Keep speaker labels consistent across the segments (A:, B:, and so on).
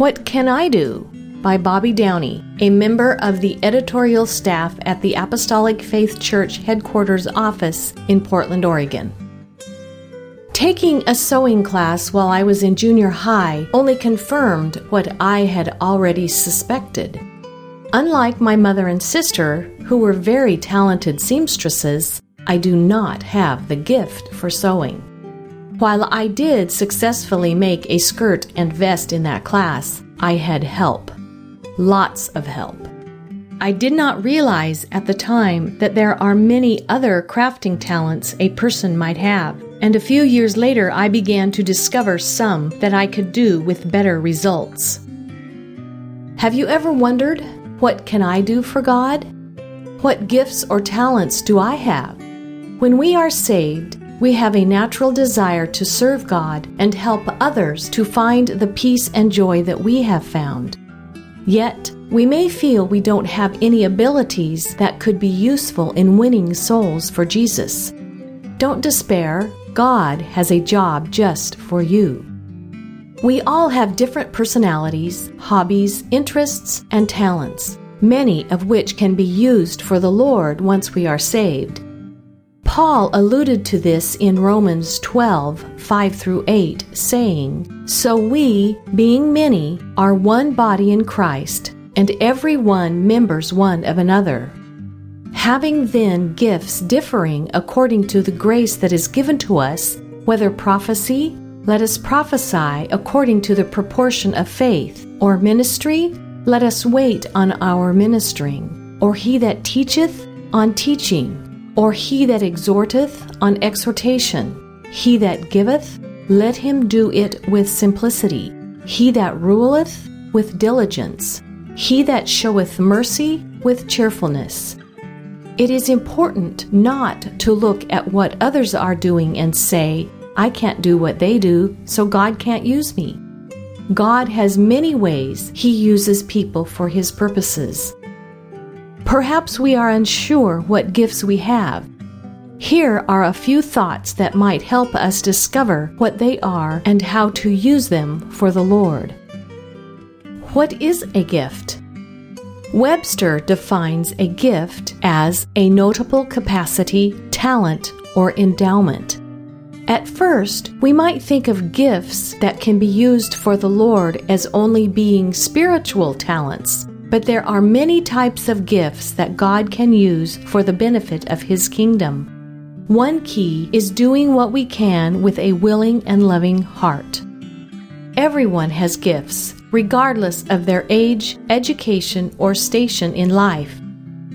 A: What Can I Do? by Bobby Downey, a member of the editorial staff at the Apostolic Faith Church headquarters office in Portland, Oregon. Taking a sewing class while I was in junior high only confirmed what I had already suspected. Unlike my mother and sister, who were very talented seamstresses, I do not have the gift for sewing. While I did successfully make a skirt and vest in that class, I had help. Lots of help. I did not realize at the time that there are many other crafting talents a person might have, and a few years later I began to discover some that I could do with better results. Have you ever wondered, what can I do for God? What gifts or talents do I have? When we are saved, we have a natural desire to serve God and help others to find the peace and joy that we have found. Yet, we may feel we don't have any abilities that could be useful in winning souls for Jesus. Don't despair, God has a job just for you. We all have different personalities, hobbies, interests, and talents, many of which can be used for the Lord once we are saved. Paul alluded to this in Romans 12 5 through 8, saying, So we, being many, are one body in Christ, and every one members one of another. Having then gifts differing according to the grace that is given to us, whether prophecy, let us prophesy according to the proportion of faith, or ministry, let us wait on our ministering, or he that teacheth, on teaching or he that exhorteth on exhortation, he that giveth, let him do it with simplicity, he that ruleth with diligence, he that showeth mercy with cheerfulness. It is important not to look at what others are doing and say, I can't do what they do, so God can't use me. God has many ways He uses people for His purposes. Perhaps we are unsure what gifts we have. Here are a few thoughts that might help us discover what they are and how to use them for the Lord. What is a gift? Webster defines a gift as a notable capacity, talent, or endowment. At first, we might think of gifts that can be used for the Lord as only being spiritual talents, but there are many types of gifts that God can use for the benefit of His kingdom. One key is doing what we can with a willing and loving heart. Everyone has gifts, regardless of their age, education, or station in life.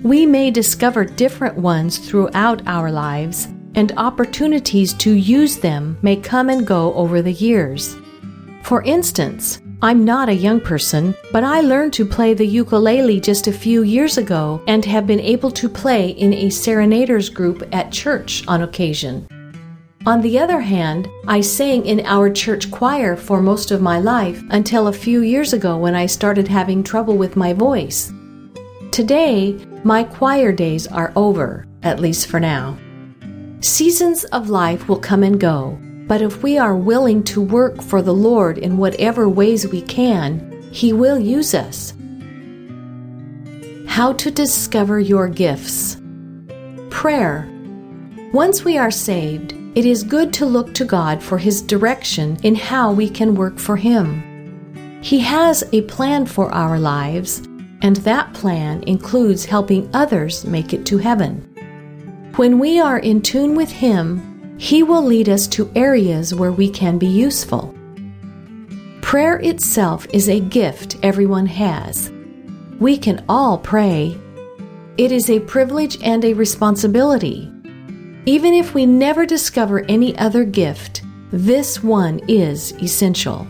A: We may discover different ones throughout our lives, and opportunities to use them may come and go over the years. For instance, I'm not a young person, but I learned to play the ukulele just a few years ago and have been able to play in a serenaders group at church on occasion. On the other hand, I sang in our church choir for most of my life until a few years ago when I started having trouble with my voice. Today, my choir days are over, at least for now. Seasons of life will come and go, but if we are willing to work for the Lord in whatever ways we can, He will use us. How to discover your gifts. Prayer. Once we are saved, it is good to look to God for His direction in how we can work for Him. He has a plan for our lives, and that plan includes helping others make it to heaven. When we are in tune with Him, he will lead us to areas where we can be useful. Prayer itself is a gift everyone has. We can all pray. It is a privilege and a responsibility. Even if we never discover any other gift, this one is essential.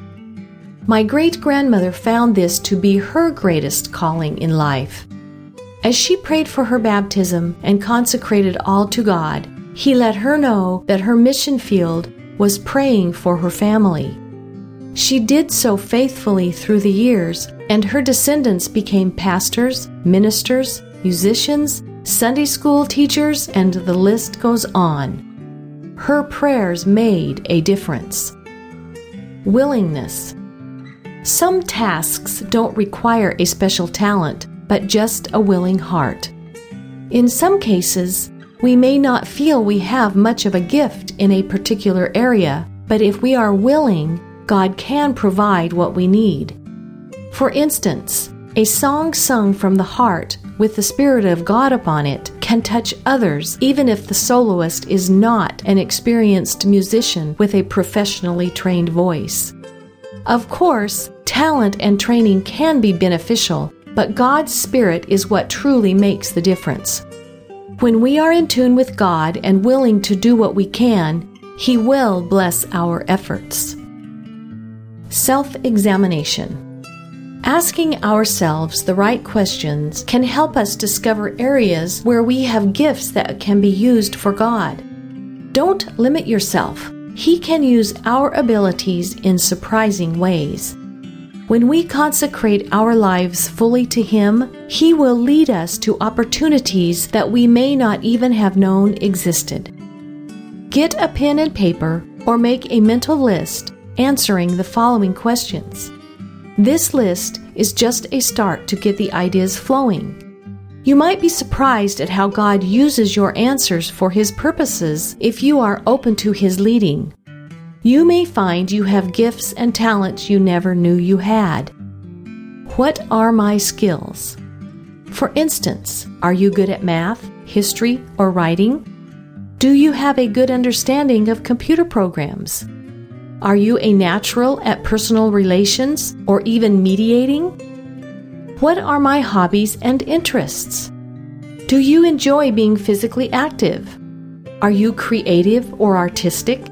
A: My great grandmother found this to be her greatest calling in life. As she prayed for her baptism and consecrated all to God, he let her know that her mission field was praying for her family. She did so faithfully through the years, and her descendants became pastors, ministers, musicians, Sunday school teachers, and the list goes on. Her prayers made a difference. Willingness. Some tasks don't require a special talent, but just a willing heart. In some cases, we may not feel we have much of a gift in a particular area, but if we are willing, God can provide what we need. For instance, a song sung from the heart with the Spirit of God upon it can touch others even if the soloist is not an experienced musician with a professionally trained voice. Of course, talent and training can be beneficial, but God's Spirit is what truly makes the difference. When we are in tune with God and willing to do what we can, He will bless our efforts. Self examination. Asking ourselves the right questions can help us discover areas where we have gifts that can be used for God. Don't limit yourself. He can use our abilities in surprising ways. When we consecrate our lives fully to Him, He will lead us to opportunities that we may not even have known existed. Get a pen and paper or make a mental list answering the following questions. This list is just a start to get the ideas flowing. You might be surprised at how God uses your answers for His purposes if you are open to His leading. You may find you have gifts and talents you never knew you had. What are my skills? For instance, are you good at math, history, or writing? Do you have a good understanding of computer programs? Are you a natural at personal relations or even mediating? What are my hobbies and interests? Do you enjoy being physically active? Are you creative or artistic?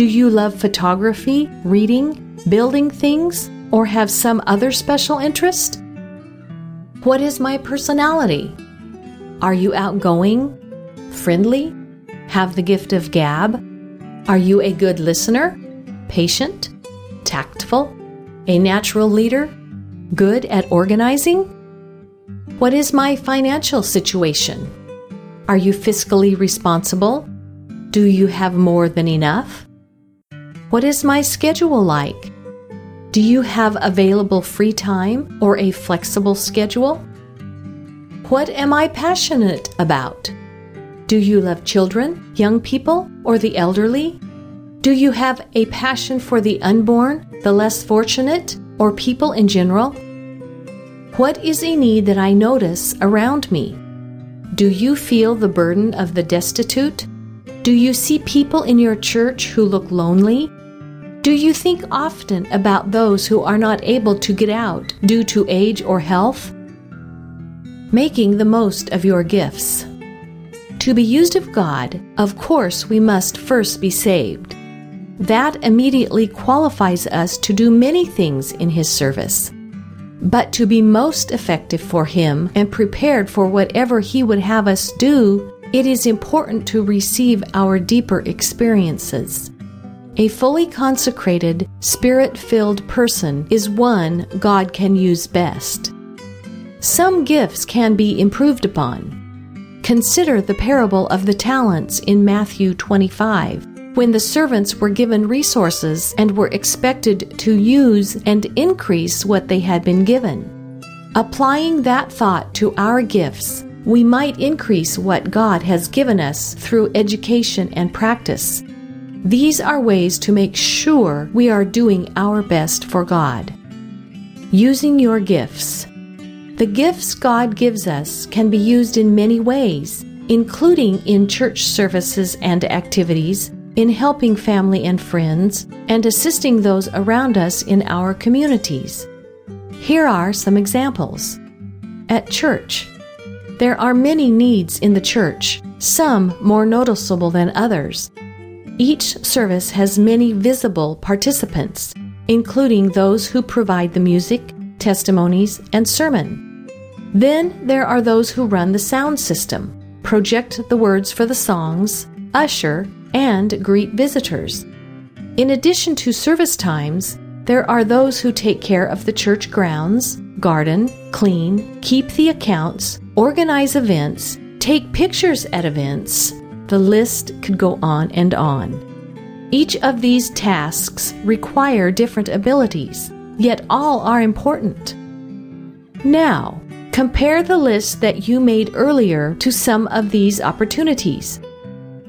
A: Do you love photography, reading, building things, or have some other special interest? What is my personality? Are you outgoing, friendly, have the gift of gab? Are you a good listener? patient, tactful, a natural leader, good at organizing? What is my financial situation? Are you fiscally responsible? Do you have more than enough? What is my schedule like? Do you have available free time or a flexible schedule? What am I passionate about? Do you love children, young people, or the elderly? Do you have a passion for the unborn, the less fortunate, or people in general? What is a need that I notice around me? Do you feel the burden of the destitute? Do you see people in your church who look lonely? Do you think often about those who are not able to get out due to age or health? Making the most of your gifts. To be used of God, of course, we must first be saved that immediately qualifies us to do many things in His service. But to be most effective for Him and prepared for whatever He would have us do, it is important to receive our deeper experiences. A fully consecrated, spirit filled person is one God can use best. Some gifts can be improved upon. Consider the parable of the talents in Matthew 25 when the servants were given resources and were expected to use and increase what they had been given. Applying that thought to our gifts, we might increase what God has given us through education and practice. These are ways to make sure we are doing our best for God. Using your gifts. The gifts God gives us can be used in many ways, including in church services and activities in helping family and friends and assisting those around us in our communities. Here are some examples. At church, there are many needs in the church, some more noticeable than others. Each service has many visible participants, including those who provide the music, testimonies, and sermon. Then there are those who run the sound system, project the words for the songs, usher, and greet visitors. In addition to service times, there are those who take care of the church grounds, garden, clean, keep the accounts, organize events, take pictures at events. The list could go on and on. Each of these tasks require different abilities. yet all are important. Now, compare the list that you made earlier to some of these opportunities.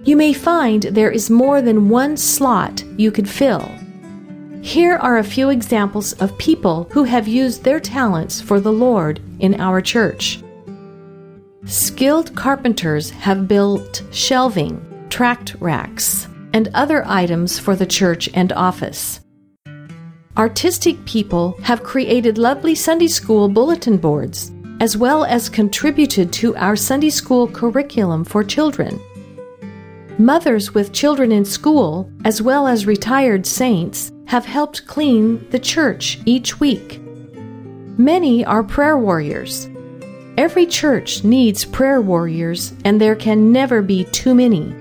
A: You may find there is more than one slot you could fill. Here are a few examples of people who have used their talents for the Lord in our church. Skilled carpenters have built shelving, tract racks, and other items for the church and office. Artistic people have created lovely Sunday school bulletin boards, as well as contributed to our Sunday school curriculum for children. Mothers with children in school, as well as retired saints, have helped clean the church each week. Many are prayer warriors Every church needs prayer warriors, and there can never be too many.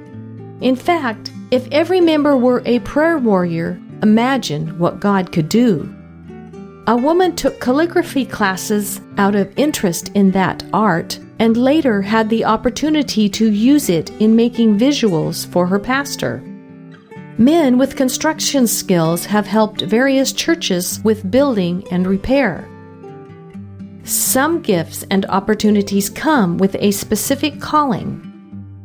A: In fact, if every member were a prayer warrior, imagine what God could do. A woman took calligraphy classes out of interest in that art and later had the opportunity to use it in making visuals for her pastor. Men with construction skills have helped various churches with building and repair. Some gifts and opportunities come with a specific calling.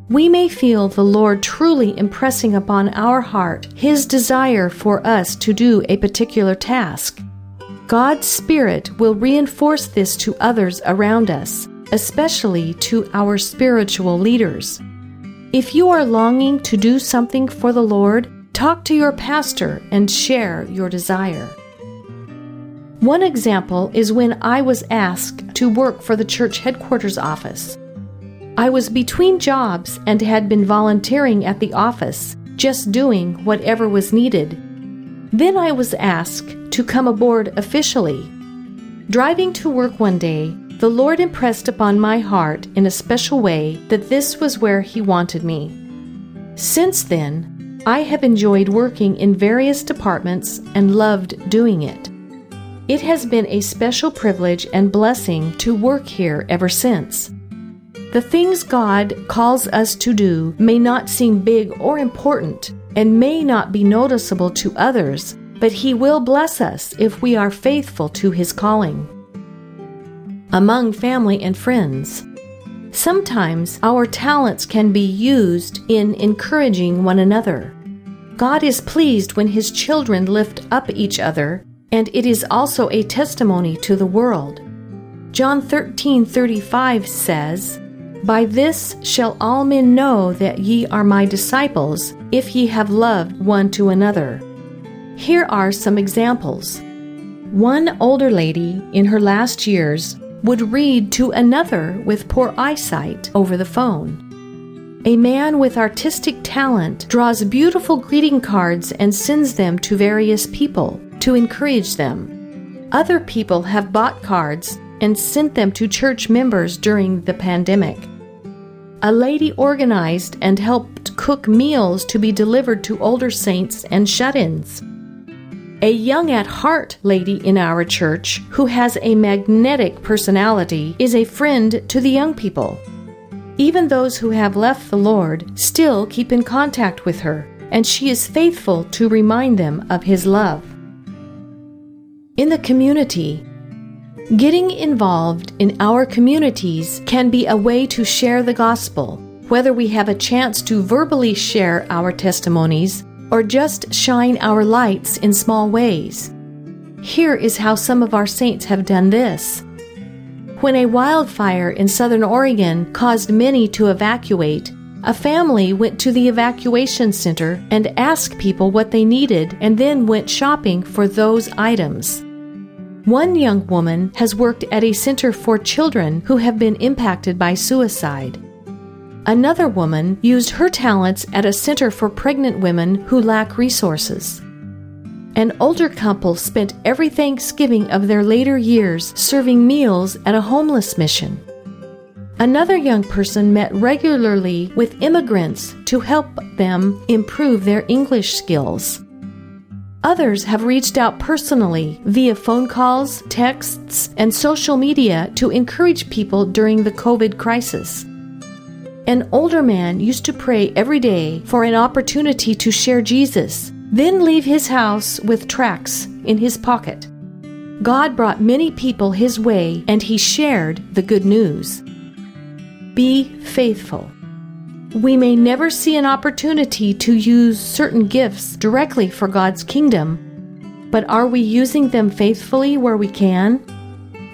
A: We may feel the Lord truly impressing upon our heart His desire for us to do a particular task. God's Spirit will reinforce this to others around us, especially to our spiritual leaders. If you are longing to do something for the Lord, talk to your pastor and share your desire. One example is when I was asked to work for the church headquarters office. I was between jobs and had been volunteering at the office, just doing whatever was needed. Then I was asked to come aboard officially. Driving to work one day, the Lord impressed upon my heart in a special way that this was where He wanted me. Since then, I have enjoyed working in various departments and loved doing it. It has been a special privilege and blessing to work here ever since. The things God calls us to do may not seem big or important and may not be noticeable to others, but He will bless us if we are faithful to His calling. Among family and friends, sometimes our talents can be used in encouraging one another. God is pleased when His children lift up each other and it is also a testimony to the world. John 13:35 says, "By this shall all men know that ye are my disciples, if ye have loved one to another." Here are some examples. One older lady in her last years would read to another with poor eyesight over the phone. A man with artistic talent draws beautiful greeting cards and sends them to various people to encourage them. Other people have bought cards and sent them to church members during the pandemic. A lady organized and helped cook meals to be delivered to older saints and shut ins. A young at heart lady in our church who has a magnetic personality is a friend to the young people. Even those who have left the Lord still keep in contact with her, and she is faithful to remind them of His love in the community. Getting involved in our communities can be a way to share the gospel, whether we have a chance to verbally share our testimonies or just shine our lights in small ways. Here is how some of our saints have done this. When a wildfire in southern Oregon caused many to evacuate, a family went to the evacuation center and asked people what they needed and then went shopping for those items. One young woman has worked at a center for children who have been impacted by suicide. Another woman used her talents at a center for pregnant women who lack resources. An older couple spent every Thanksgiving of their later years serving meals at a homeless mission. Another young person met regularly with immigrants to help them improve their English skills. Others have reached out personally via phone calls, texts, and social media to encourage people during the COVID crisis. An older man used to pray every day for an opportunity to share Jesus, then leave his house with tracts in his pocket. God brought many people his way and he shared the good news. Be faithful. We may never see an opportunity to use certain gifts directly for God's kingdom, but are we using them faithfully where we can?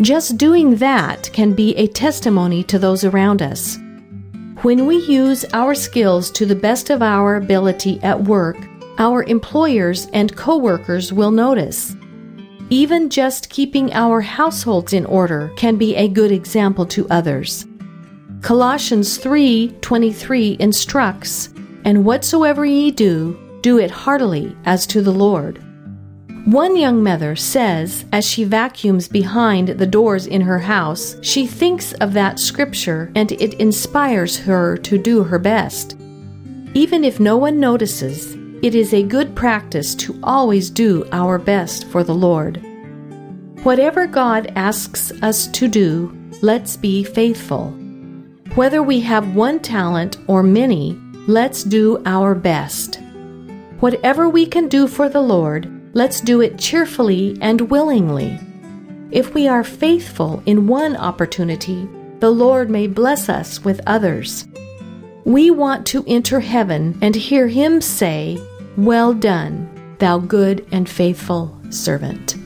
A: Just doing that can be a testimony to those around us. When we use our skills to the best of our ability at work, our employers and coworkers will notice. Even just keeping our households in order can be a good example to others. Colossians 3:23 instructs, "And whatsoever ye do, do it heartily as to the Lord." One young mother says, as she vacuums behind the doors in her house, she thinks of that scripture and it inspires her to do her best. Even if no one notices, it is a good practice to always do our best for the Lord. Whatever God asks us to do, let's be faithful. Whether we have one talent or many, let's do our best. Whatever we can do for the Lord, Let's do it cheerfully and willingly. If we are faithful in one opportunity, the Lord may bless us with others. We want to enter heaven and hear Him say, Well done, thou good and faithful servant.